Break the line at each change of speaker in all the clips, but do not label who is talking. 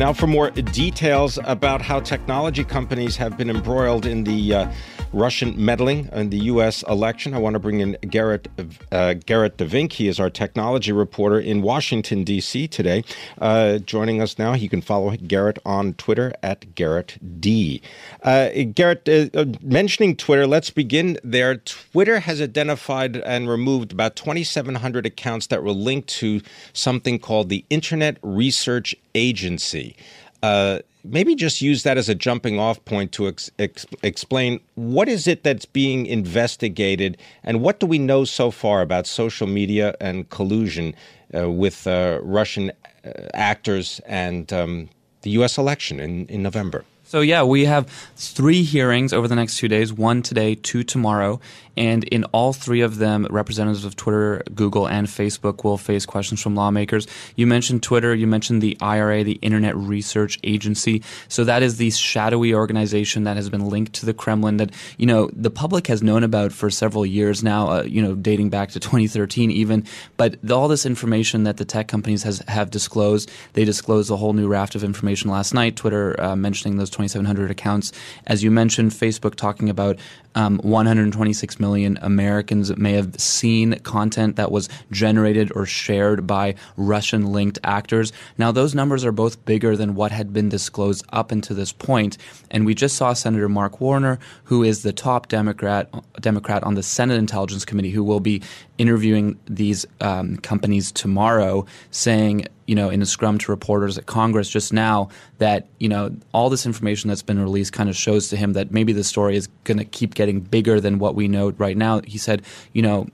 Now, for more details about how technology companies have been embroiled in the uh, Russian meddling in the U.S. election. I want to bring in Garrett uh, Garrett De Vynck. He is our technology reporter in Washington D.C. today. Uh, joining us now, you can follow Garrett on Twitter at Garrett D. Uh, Garrett, uh, uh, mentioning Twitter, let's begin there. Twitter has identified and removed about 2,700 accounts that were linked to something called the Internet Research Agency. Uh, maybe just use that as a jumping off point to ex- ex- explain what is it that's being investigated and what do we know so far about social media and collusion uh, with uh, Russian uh, actors and um, the U.S. election in, in November.
So yeah, we have three hearings over the next two days, one today, two tomorrow, and in all three of them, representatives of Twitter, Google, and Facebook will face questions from lawmakers. You mentioned Twitter, you mentioned the IRA, the Internet Research Agency. So that is the shadowy organization that has been linked to the Kremlin that, you know, the public has known about for several years now, uh, you know, dating back to 2013 even. But all this information that the tech companies has, have disclosed, they disclosed a whole new raft of information last night, Twitter uh, mentioning those 2,700 accounts. As you mentioned, Facebook talking about um, 126 million Americans may have seen content that was generated or shared by Russian linked actors. Now, those numbers are both bigger than what had been disclosed up until this point. And we just saw Senator Mark Warner, who is the top Democrat, Democrat on the Senate Intelligence Committee, who will be interviewing these um, companies tomorrow, saying, you know, in a scrum to reporters at Congress just now that, you know, all this information that's been released kind of shows to him that maybe the story is going to keep getting bigger than what we know right now. He said, you know,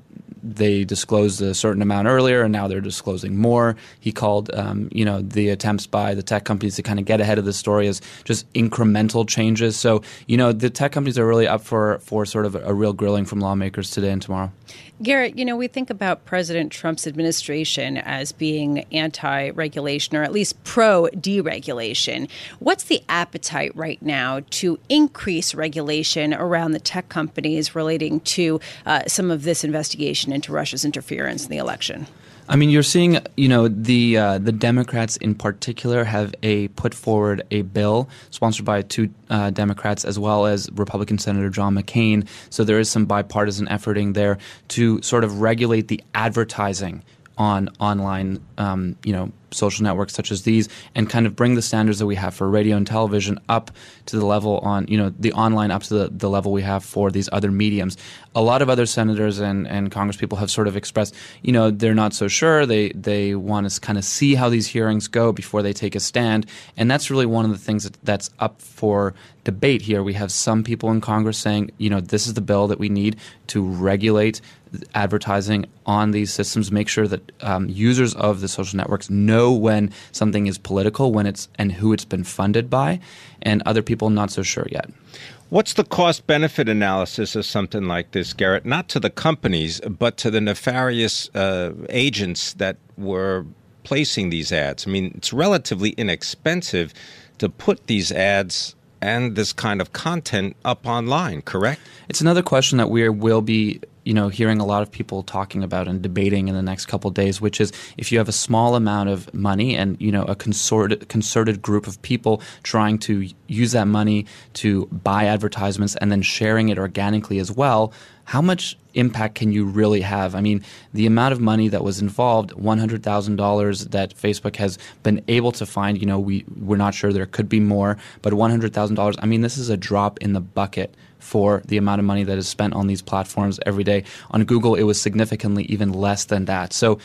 they disclosed a certain amount earlier, and now they're disclosing more. He called, um, you know, the attempts by the tech companies to kind of get ahead of the story as just incremental changes. So, you know, the tech companies are really up for for sort of a, real grilling from lawmakers today and tomorrow.
Garrett, you know, we think about President Trump's administration as being anti regulation or at least pro deregulation. What's the appetite right now to increase regulation around the tech companies relating to uh, some of this investigation into Russia's interference in the election?
I mean, you're seeing, you know, the uh, the Democrats in particular have a put forward a bill sponsored by two uh, Democrats as well as Republican Senator John McCain. So there is some bipartisan efforting there to sort of regulate the advertising on online, um, you know, social networks such as these, and kind of bring the standards that we have for radio and television up to the level on, you know, the online up to the, the level we have for these other mediums. A lot of other senators and, and congresspeople have sort of expressed, you know, they're not so sure. They they want to kind of see how these hearings go before they take a stand, and that's really one of the things that, that's up for debate here. We have some people in Congress saying, you know, this is the bill that we need to regulate advertising on these systems, make sure that um, users of the social networks know when something is political, when it's and who it's been funded by, and other people not so sure yet.
What's the cost benefit analysis of something like this, Garrett? Not to the companies, but to the nefarious uh, agents that were placing these ads. I mean, it's relatively inexpensive to put these ads and this kind of content up online, correct?
It's another question that we will be you know hearing a lot of people talking about and debating in the next couple days which is if you have a small amount of money and you know a concerted concerted group of people trying to use that money to buy advertisements and then sharing it organically as well how much impact can you really have? I mean, the amount of money that was involved, $100,000 that Facebook has been able to find, you know, we, we're not sure there could be more, but $100,000, I mean, this is a drop in the bucket for the amount of money that is spent on these platforms every day. On Google, it was significantly even less than that. So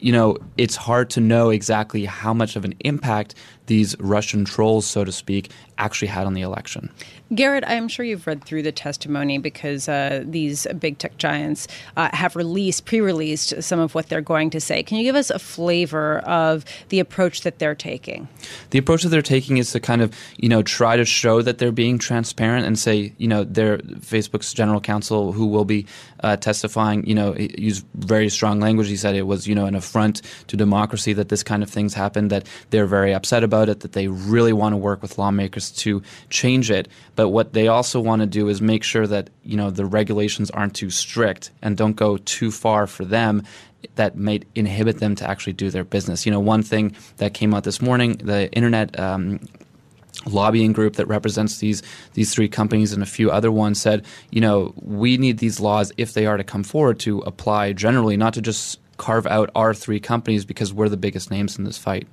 you know, it's hard to know exactly how much of an impact these Russian trolls, so to speak, actually had on the election.
Garrett, I'm sure you've read through the testimony because uh, these big tech giants uh, have released, pre released some of what they're going to say. Can you give us a flavor of the approach that they're taking?
The approach that they're taking is to kind of, you know, try to show that they're being transparent and say, you know, they're Facebook's general counsel who will be uh, testifying, you know, used very strong language. He said it was, you know, an affront to democracy that this kind of things happened, that they're very upset about it, that they really want to work with lawmakers to change it. But what they also want to do is make sure that, you know, the regulations aren't too strict and don't go too far for them that might inhibit them to actually do their business. You know, one thing that came out this morning, the internet um, lobbying group that represents these these three companies and a few other ones said, you know, we need these laws if they are to come forward to apply generally, not to just carve out our three companies because we're the biggest names in this fight.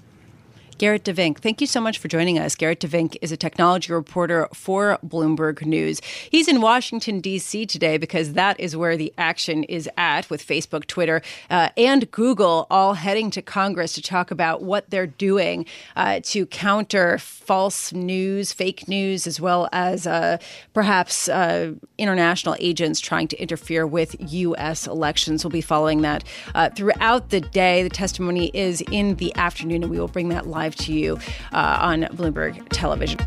Garrett De Vynck, thank you so much for joining us. Garrett De Vynck is a technology reporter for Bloomberg News. He's in Washington, D.C. today because that is where the action is at with Facebook, Twitter, uh, and Google all heading to Congress to talk about what they're doing uh, to counter false news, fake news, as well as uh, perhaps uh, international agents trying to interfere with U.S. elections. We'll be following that uh, throughout the day. The testimony is in the afternoon, and we will bring that live live to you uh, on Bloomberg Television.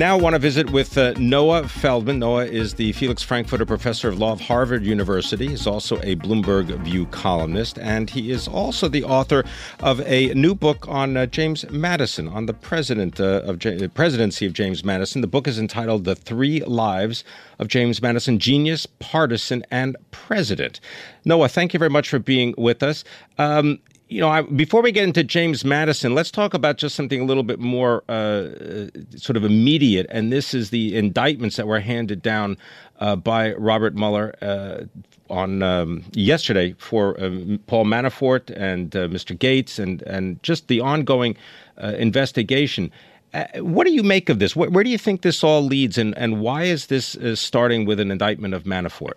Now want to visit with uh, Noah Feldman. Noah is the Felix Frankfurter Professor of Law of Harvard University. He's also a Bloomberg View columnist, and he is also the author of a new book on uh, James Madison, on the president uh, of J- presidency of James Madison. The book is entitled "The Three Lives of James Madison: Genius, Partisan, and President." Noah, thank you very much for being with us. Um, you know, I, before we get into James Madison, let's talk about just something a little bit more uh, sort of immediate, and this is the indictments that were handed down uh, by Robert Mueller uh, on um, yesterday for um, Paul Manafort and uh, Mr. Gates, and and just the ongoing uh, investigation. Uh, what do you make of this? Where, where, do you think this all leads, and, and why is this starting with an indictment of Manafort?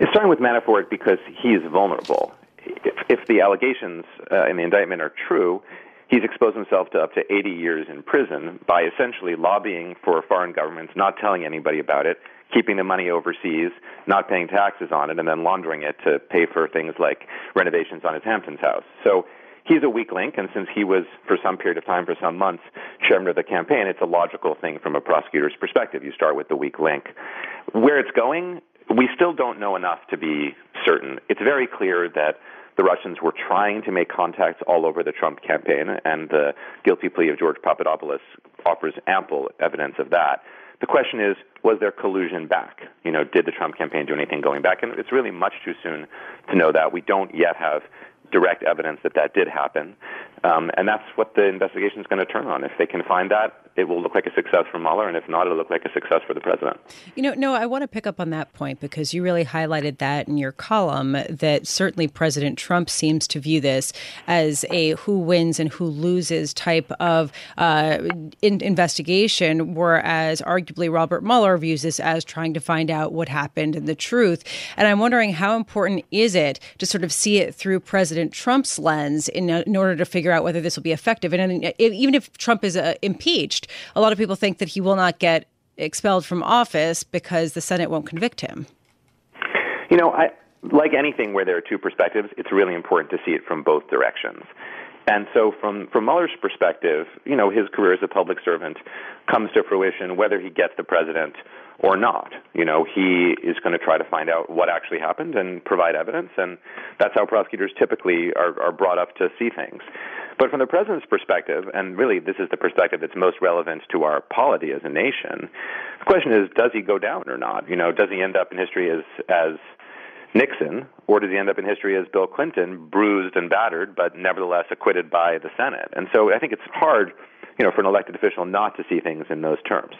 It's starting with Manafort because he is vulnerable if, if the allegations uh, in the indictment are true, he's exposed himself to up to 80 years in prison by essentially lobbying for foreign governments, not telling anybody about it, keeping the money overseas, not paying taxes on it, and then laundering it to pay for things like renovations on his Hamptons house. So he's a weak link, and since he was, for some period of time, for some months, chairman of the campaign, it's a logical thing from a prosecutor's perspective. You start with the weak link. Where it's going, we still don't know enough to be certain. It's very clear that the Russians were trying to make contacts all over the Trump campaign, and the guilty plea of George Papadopoulos offers ample evidence of that. The question is, was there collusion back? You know, did the Trump campaign do anything going back? And it's really much too soon to know that. We don't yet have direct evidence that that did happen. Um, and that's what the investigation is going to turn on. If they can find that, it will look like a success for Mueller, and if not, it'll look like a success for the president.
You know, Noah, I want to pick up on that point because you really highlighted that in your column that certainly President Trump seems to view this as a who wins and who loses type of uh, in- investigation, whereas arguably Robert Mueller views this as trying to find out what happened and the truth. And I'm wondering how important is it to sort of see it through President Trump's lens in, in order to figure out whether this will be effective? And even if Trump is uh, impeached, a lot of people think that he will not get expelled from office because the Senate won't convict him.
You know, I, like anything where there are two perspectives, it's really important to see it from both directions. And so, from from Mueller's perspective, you know, his career as a public servant comes to fruition whether he gets the president or not. You know, he is going to try to find out what actually happened and provide evidence, and that's how prosecutors typically are, are brought up to see things. But from the president's perspective, and really this is the perspective that's most relevant to our polity as a nation, the question is, does he go down or not? You know, does he end up in history as as Nixon, or does he end up in history as Bill Clinton, bruised and battered, but nevertheless acquitted by the Senate? And so I think it's hard, you know, for an elected official not to see things in those terms.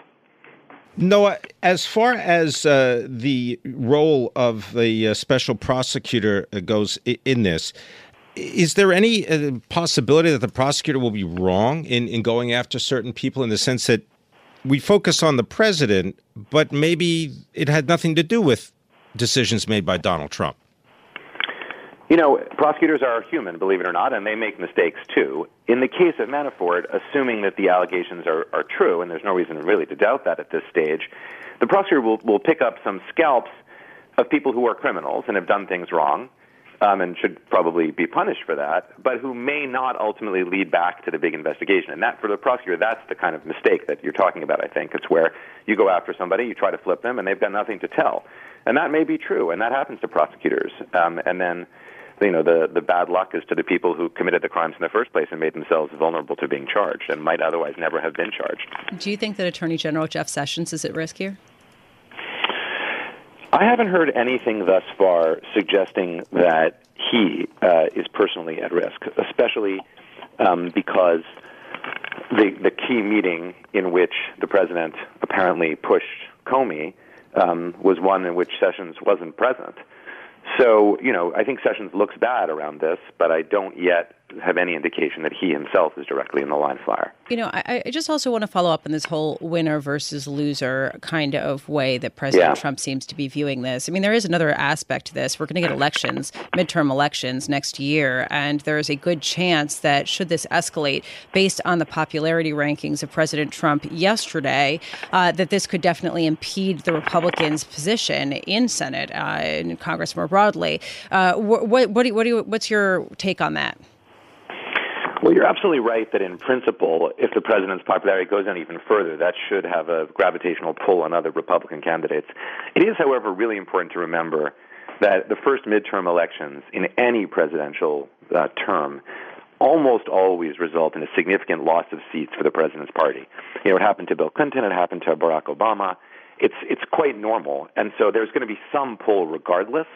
Noah, as far as uh, the role of the uh, special prosecutor goes in this, is there any uh, possibility that the prosecutor will be wrong in, in going after certain people in the sense that we focus on the president, but maybe it had nothing to do with decisions made by Donald Trump?
You know, prosecutors are human, believe it or not, and they make mistakes too. In the case of Manafort, assuming that the allegations are, are true, and there's no reason really to doubt that at this stage, the prosecutor will, will pick up some scalps of people who are criminals and have done things wrong um, and should probably be punished for that, but who may not ultimately lead back to the big investigation. And that, for the prosecutor, that's the kind of mistake that you're talking about, I think. It's where you go after somebody, you try to flip them, and they've got nothing to tell. And that may be true, and that happens to prosecutors. Um, and then, you know, the, the bad luck is to the people who committed the crimes in the first place and made themselves vulnerable to being charged and might otherwise never have been charged.
Do you think that Attorney General Jeff Sessions is at risk here?
I haven't heard anything thus far suggesting that he uh, is personally at risk, especially um, because the the key meeting in which the president apparently pushed Comey um, was one in which Sessions wasn't present. So, you know, I think Sessions looks bad around this, but I don't yet have any indication that he himself is directly in the line of fire.
You know, I, I, just also want to follow up on this whole winner versus loser kind of way that President yeah. Trump seems to be viewing this. I mean, there is another aspect to this. We're going to get elections, midterm elections next year, and there is a good chance that should this escalate based on the popularity rankings of President Trump yesterday, uh, that this could definitely impede the Republicans' position in Senate uh, and Congress more broadly. Uh, what, what, what, do you, what do you, what's your take on that?
Well, you're absolutely right that in principle, if the president's popularity goes on even further, that should have a gravitational pull on other Republican candidates. It is, however, really important to remember that the first midterm elections in any presidential uh, term almost always result in a significant loss of seats for the president's party. You know, it happened to Bill Clinton, it happened to Barack Obama it's it's quite normal, and so there's going to be some pull regardless.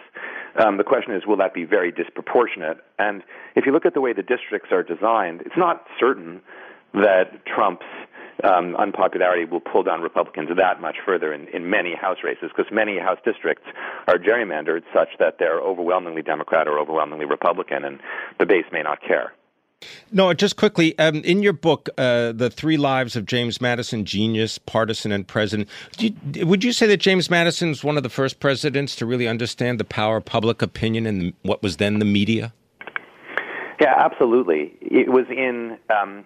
Um, the question is, will that be very disproportionate? And if you look at the way the districts are designed, it's not certain that Trump's um, unpopularity will pull down Republicans that much further in, in many House races, because many House districts are gerrymandered such that they're overwhelmingly Democrat or overwhelmingly Republican, and the base may not care.
Noah, just quickly, um, in your book, uh, The Three Lives of James Madison, Genius, Partisan, and President, you, would you say that James Madison was one of the first presidents to really understand the power of public opinion and what was then the media?
Yeah, absolutely. It was in um,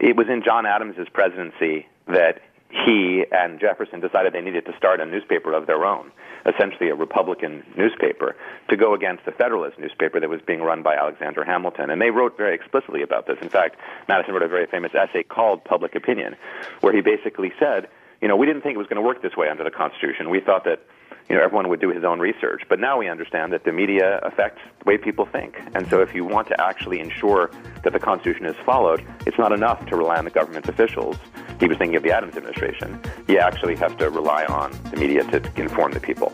it was in John Adams's presidency that he and Jefferson decided they needed to start a newspaper of their own, essentially a Republican newspaper, to go against the Federalist newspaper that was being run by Alexander Hamilton. And they wrote very explicitly about this. In fact, Madison wrote a very famous essay called Public Opinion, where he basically said, you know, we didn't think it was going to work this way under the Constitution. We thought that you know, everyone would do his own research. But now we understand that the media affects the way people think. And so if you want to actually ensure that the Constitution is followed, it's not enough to rely on the government officials. He was thinking of the Adams administration. You actually have to rely on the media to inform the people.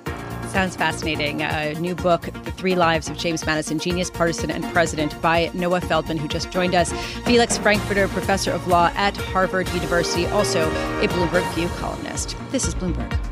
Sounds fascinating. A new book, The Three Lives of James Madison, Genius, Partisan, and President by Noah Feldman, who just joined us. Felix Frankfurter, professor of law at Harvard University, also a Bloomberg View columnist. This is Bloomberg.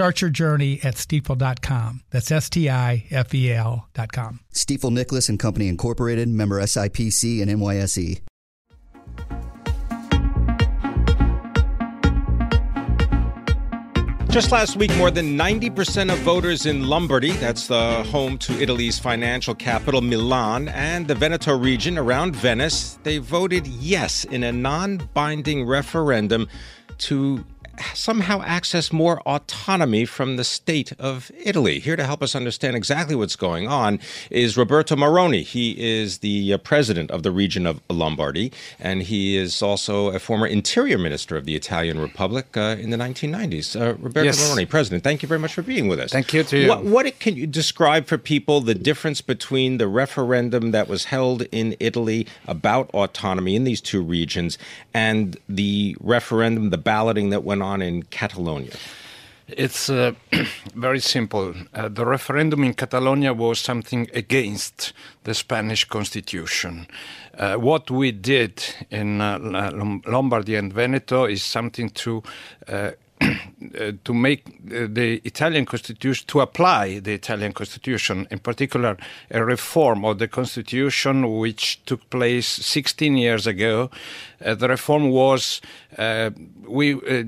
Start your journey at stifel.com. That's S T I F E L.com.
Stifel Nicolaus and Company Incorporated, member SIPC and NYSE.
Just last week, more than 90% of voters in Lombardy, that's the home to Italy's financial capital, Milan, and the Veneto region around Venice, they voted yes in a non binding referendum to somehow access more autonomy from the state of Italy. Here to help us understand exactly what's going on is Roberto Maroni. He is the uh, president of the region of Lombardy, and he is also a former interior minister of the Italian Republic uh, in the 1990s. Uh, Roberto yes. Maroni, president, thank you very much for being with us.
Thank you to you.
What, what can you describe for people the difference between the referendum that was held in Italy about autonomy in these two regions and the referendum, the balloting that went on? On in Catalonia?
It's uh, very simple. Uh, the referendum in Catalonia was something against the Spanish constitution. Uh, what we did in uh, Lombardy and Veneto is something to uh, to make the Italian constitution to apply the Italian constitution, in particular a reform of the constitution which took place 16 years ago. Uh, the reform was uh, we uh,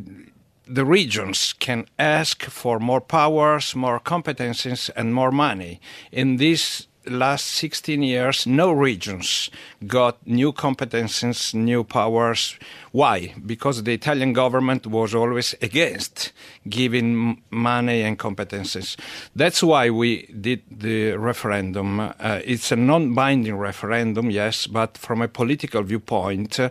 the regions can ask for more powers, more competencies, and more money. In these last 16 years, no regions got new competencies, new powers. Why? Because the Italian government was always against giving money and competencies. That's why we did the referendum. Uh, it's a non binding referendum, yes, but from a political viewpoint, uh,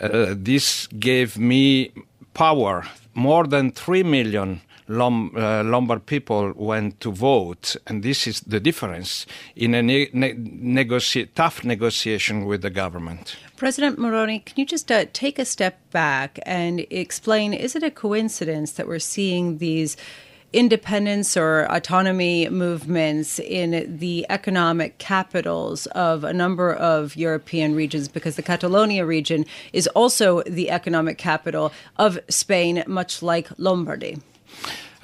this gave me power more than 3 million Lom, uh, Lombard people went to vote, and this is the difference in a ne- ne- tough negotiation with the government.
President Maroni, can you just uh, take a step back and explain is it a coincidence that we're seeing these independence or autonomy movements in the economic capitals of a number of European regions because the Catalonia region is also the economic capital of Spain, much like Lombardy.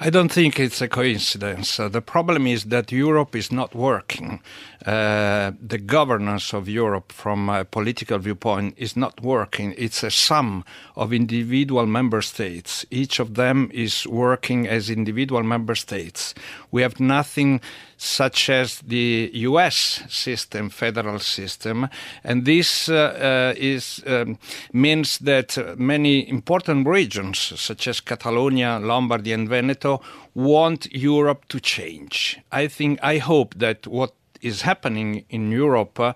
I don't think it's a coincidence. Uh, the problem is that Europe is not working. Uh, the governance of Europe, from a political viewpoint, is not working. It's a sum of individual member states. Each of them is working as individual member states. We have nothing such as the US system, federal system, and this uh, uh, is um, means that many important regions, such as Catalonia, Lombardy, and Veneto, want Europe to change. I think, I hope that what is happening in Europe uh,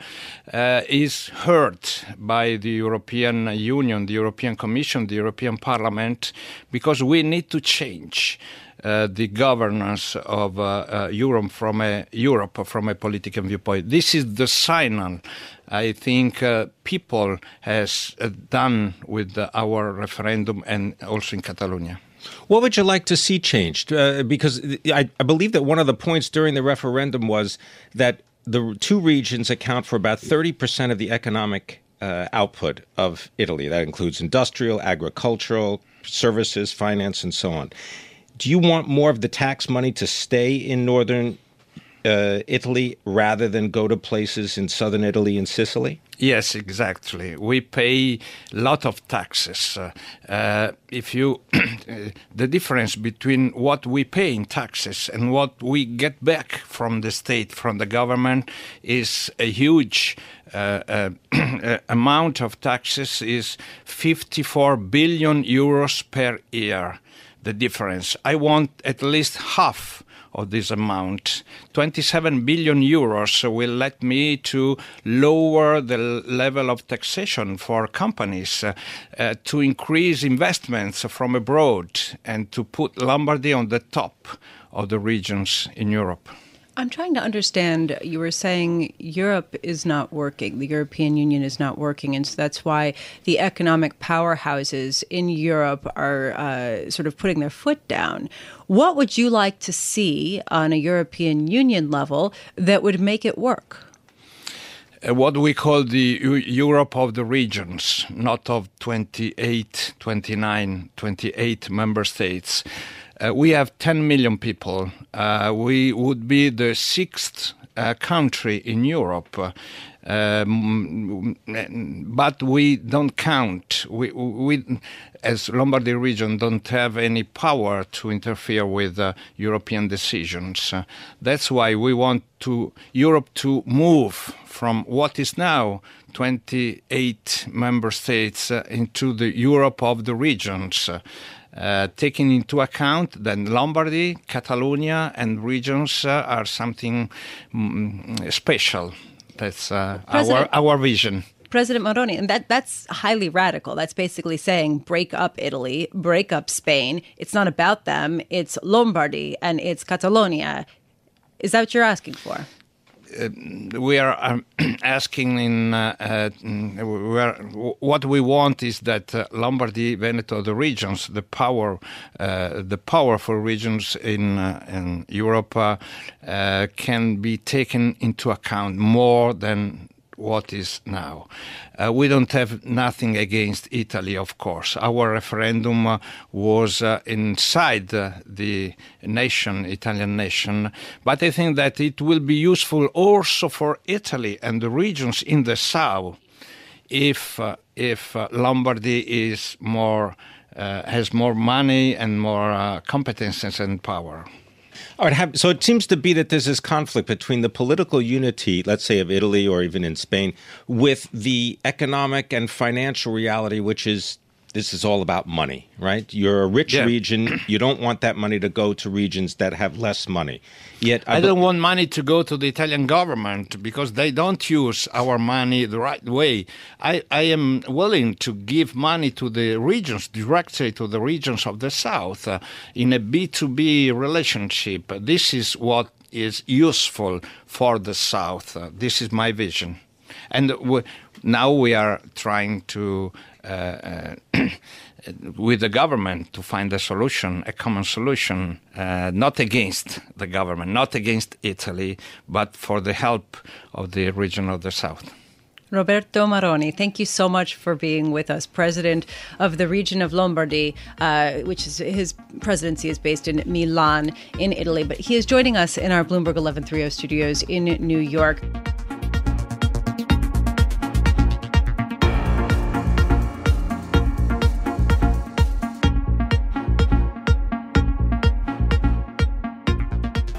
is heard by the European Union, the European Commission, the European Parliament, because we need to change. Uh, the governance of uh, uh, Europe from a Europe from a political viewpoint. This is the signal I think uh, people has uh, done with our referendum and also in Catalonia.
What would you like to see changed? Uh, because I, I, believe that one of the points during the referendum was that the two regions account for about 30% of the economic uh, output of Italy. That includes industrial, agricultural, services, finance, and so on. Do you want more of the tax money to stay in northern uh, Italy rather than go to places in southern Italy and Sicily?
Yes, exactly. We pay a lot of taxes. Uh, uh, if you, the difference between what we pay in taxes and what we get back from the state, from the government, is a huge uh, uh amount of taxes. Is 54 billion euros per year. The difference. I want at least half of this amount. 27 billion euros will let me to lower the level of taxation for companies, uh, to increase investments from abroad, and to put Lombardy on the top of the regions in Europe.
I'm trying to understand. You were saying Europe is not working, the European Union is not working, and so that's why the economic powerhouses in Europe are uh, sort of putting their foot down. What would you like to see on a European Union level that would make it work?
Uh, what we call the Europe of the regions, not of 28, 29, 28 member states. Uh, we have 10 million people. Uh, we would be the sixth uh, country in Europe. Um, but we don't count. We, we, as Lombardy region, don't have any power to interfere with uh, European decisions. Uh, that's why we want to Europe to move from what is now 28 member states uh, into the Europe of the regions. Uh, taking into account that Lombardy, Catalonia, and regions uh, are something mm, special. That's uh, our our vision.
President Maroni, and that that's highly radical. That's basically saying break up Italy, break up Spain. It's not about them. It's Lombardy and it's Catalonia. Is that what you're asking for?
Uh, we are um, asking in uh, uh, we are, what we want is that Lombardy, Veneto, the regions, the power, the powerful regions in in Europe can be taken into account more than what is now. Uh, we don't have nothing against Italy, of course. Our referendum uh, was uh, inside uh, the nation, Italian nation, but I think that it will be useful also for Italy and the regions in the south if uh, if uh, Lombardy is more has more money and more competences and power.
All right, so it seems to be that there's this conflict between the political unity, let's say of Italy or even in Spain, with the economic and financial reality, which is this is all about money, right? You're a rich yeah. region. You don't want that money to go to regions that have less money.
Yet I, I don't want money to go to the Italian government because they don't use our money the right way. I, I am willing to give money to the regions, directly to the regions of the South, uh, in a B2B relationship. This is what is useful for the South. Uh, this is my vision. And now we are trying to with the government to find a solution, a common solution, uh, not against the government, not against Italy, but for the help of the region of the South.
Roberto Maroni, thank you so much for being with us, president of the region of Lombardy, uh, which is his presidency is based in Milan, in Italy. But he is joining us in our Bloomberg 1130 studios in New York.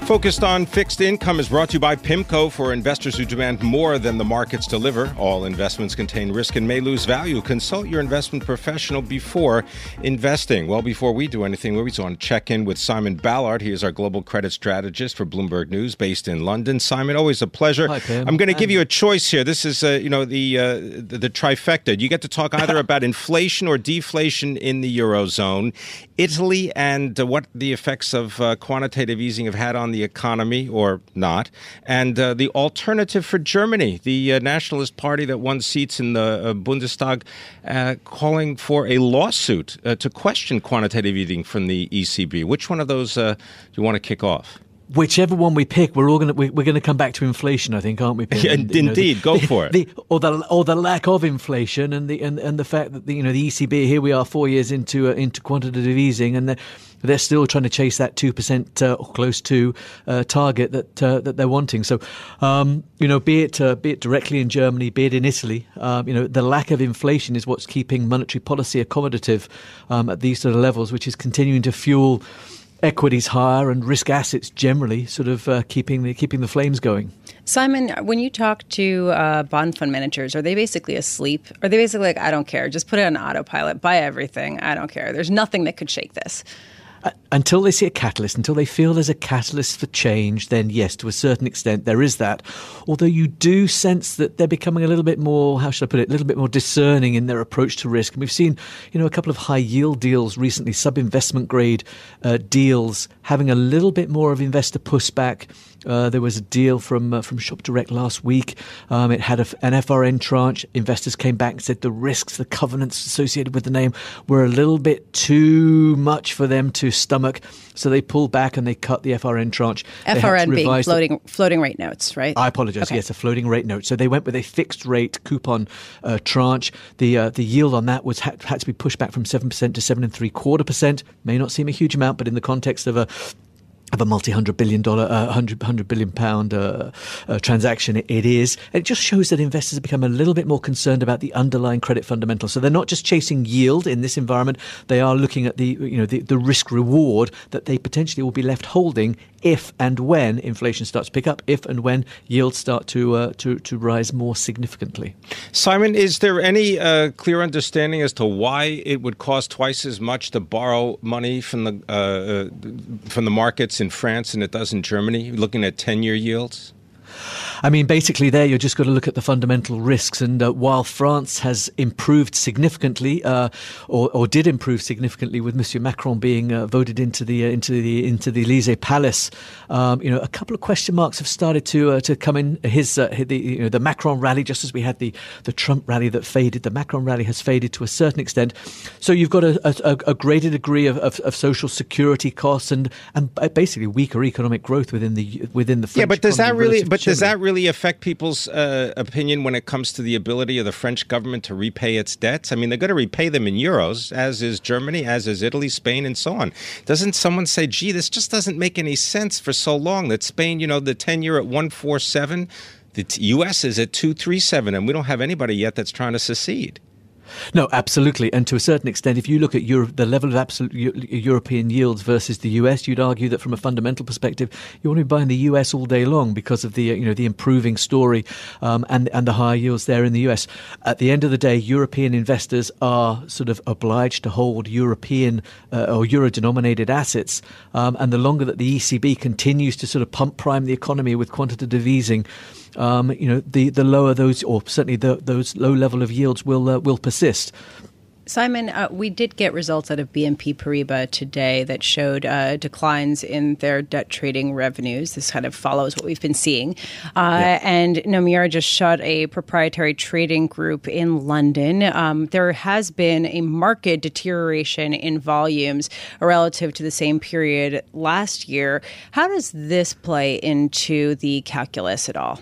Focused on fixed income is brought to you by PIMCO for investors who demand more than the markets deliver. All investments contain risk and may lose value. Consult your investment professional before investing. Well, before we do anything, we just want to check in with Simon Ballard. He is our global credit strategist for Bloomberg News, based in London. Simon, always a pleasure.
Hi, Pimm.
I'm going to give you a choice here. This is, uh, you know, the, uh, the the trifecta. You get to talk either about inflation or deflation in the eurozone, Italy, and uh, what the effects of uh, quantitative easing have had on the economy or not, and uh, the alternative for Germany, the uh, Nationalist Party that won seats in the uh, Bundestag, uh, calling for a lawsuit to question quantitative easing from the ECB. Which one of those do you want to kick off?
Whichever one we pick, we're all going to we're going to come back to inflation. I think, aren't we?
Yeah, indeed, know, the, go for it.
The, or the or the lack of inflation, and the and, and the fact that the, you know the ECB here we are four years into uh, into quantitative easing, and they're, they're still trying to chase that two percent uh, or close to uh, target that uh, that they're wanting. So, um, you know, be it uh, be it directly in Germany, be it in Italy, um, you know, the lack of inflation is what's keeping monetary policy accommodative um, at these sort of levels, which is continuing to fuel equities higher and risk assets generally sort of uh, keeping the keeping the flames going.
Simon, when you talk to uh, bond fund managers, are they basically asleep? Are they basically like, I don't care, just put it on autopilot, buy everything, I don't care. There's nothing that could shake this
until they see a catalyst, until they feel there's a catalyst for change, then yes, to a certain extent, there is that. Although you do sense that they're becoming a little bit more, how should I put it, a little bit more discerning in their approach to risk. And we've seen, you know, a couple of high yield deals recently, sub investment grade uh, deals, having a little bit more of investor pushback uh, there was a deal from uh, from Shop Direct last week. Um, it had a, an FRN tranche. Investors came back and said the risks, the covenants associated with the name were a little bit too much for them to stomach. So they pulled back and they cut the FRN tranche.
FRN being floating floating rate notes, right?
I apologize. Okay. Yes, a floating rate note. So they went with a fixed rate coupon uh, tranche. The uh, the yield on that was had, had to be pushed back from seven percent to seven and three quarter percent. May not seem a huge amount, but in the context of a of a multi-hundred billion dollar, uh, hundred hundred billion pound uh, uh, transaction. It, it is. It just shows that investors have become a little bit more concerned about the underlying credit fundamentals. So they're not just chasing yield in this environment. They are looking at the you know the, the risk reward that they potentially will be left holding if and when inflation starts to pick up, if and when yields start to uh, to to rise more significantly.
Simon, is there any uh, clear understanding as to why it would cost twice as much to borrow money from the uh, uh from the markets in France and it does in Germany? Looking at ten-year yields.
I mean, basically, there you're just got to look at the fundamental risks. And uh, while France has improved significantly, uh, or, or, did improve significantly, with Monsieur Macron being uh, voted into the uh, into the into the Elysee Palace, um, you know, a couple of question marks have started to uh, to come in. His uh, the you know, the Macron rally, just as we had the the Trump rally that faded, the Macron rally has faded to a certain extent. So you've got a, a, a greater degree of, of, of, social security costs and and basically weaker economic growth within the within the French
yeah. But does that really? But does that
really
affect people's uh, opinion when it comes to the ability of the French government to repay its debts? I mean, they're going to repay them in euros, as is Germany, as is Italy, Spain, and so on. Doesn't someone say, gee, this just doesn't make any sense for so long that Spain, you know, the 10 year at 147, the U.S. is at 237, and we don't have anybody yet that's trying to secede?
No, absolutely. And to a certain extent, if you look at the level of absolute European yields versus the US, you'd argue that from a fundamental perspective, you want to be buying the US all day long because of the you know the improving story um, and and the higher yields there in the US. At the end of the day, European investors are sort of obliged to hold European uh, or euro-denominated assets, um, and the longer that the ECB continues to sort of pump prime the economy with quantitative easing um, you know, the, the lower those, or certainly the, those low level of yields will uh, will persist.
Simon, uh, we did get results out of BNP Paribas today that showed uh, declines in their debt trading revenues. This kind of follows what we've been seeing. Uh, yeah. And Nomura just shut a proprietary trading group in London. Um, there has been a market deterioration in volumes relative to the same period last year. How does this play into the calculus at all?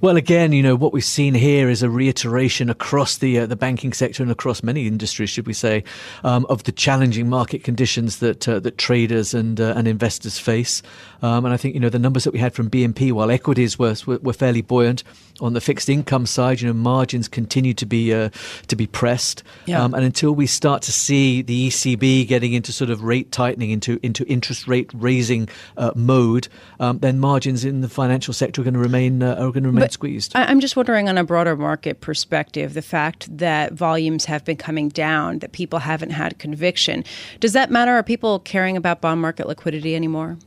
Well, again, you know what we've seen here is a reiteration across the uh, the banking sector and across many industries, should we say, um, of the challenging market conditions that uh, that traders and uh, and investors face. Um, and I think you know the numbers that we had from BNP, while equities were were, fairly buoyant on the fixed income side, you know margins continue to be uh, to be pressed. Yeah. Um, and until we start to see the ECB getting into sort of rate tightening, into into interest rate raising uh, mode, um, then margins in the financial sector are going to remain uh, are going to remain but squeezed.
I'm just wondering, on a broader market perspective, the fact that volumes have been coming down, that people haven't had conviction, does that matter? Are people caring about bond market liquidity anymore?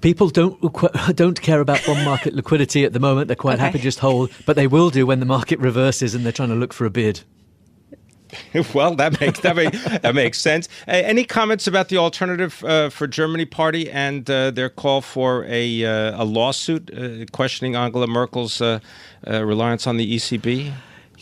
People don't don't care about bond market liquidity at the moment. They're quite okay. happy just hold, but they will do when the market reverses and they're trying to look for a bid.
well, that makes that, make, that makes sense. Uh, any comments about the alternative uh, for Germany party and uh, their call for a uh, a lawsuit uh, questioning Angela Merkel's uh, reliance on the ECB?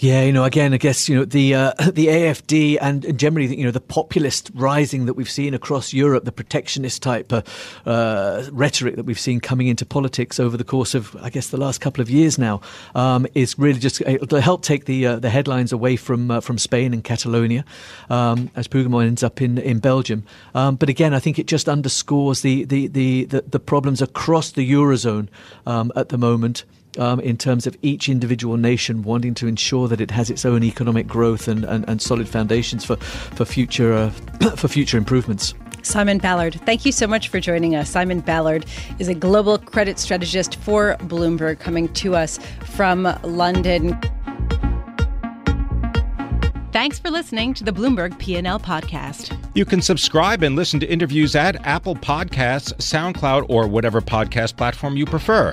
Yeah, you know, again, I guess you know the uh, the AFD and generally, you know, the populist rising that we've seen across Europe, the protectionist type uh, uh, rhetoric that we've seen coming into politics over the course of, I guess, the last couple of years now, um, is really just to help take the uh, the headlines away from uh, from Spain and Catalonia, um, as Puigdemont ends up in in Belgium. Um, but again, I think it just underscores the the the the, the problems across the eurozone um, at the moment um, in terms of each individual nation wanting to ensure that it has its own economic growth and, and, and solid foundations for, for, future, uh, for future improvements.
Simon Ballard, thank you so much for joining us. Simon Ballard is a global credit strategist for Bloomberg, coming to us from London. Thanks for listening to the Bloomberg P&L podcast.
You can subscribe and listen to interviews at Apple Podcasts, SoundCloud, or whatever podcast platform you prefer.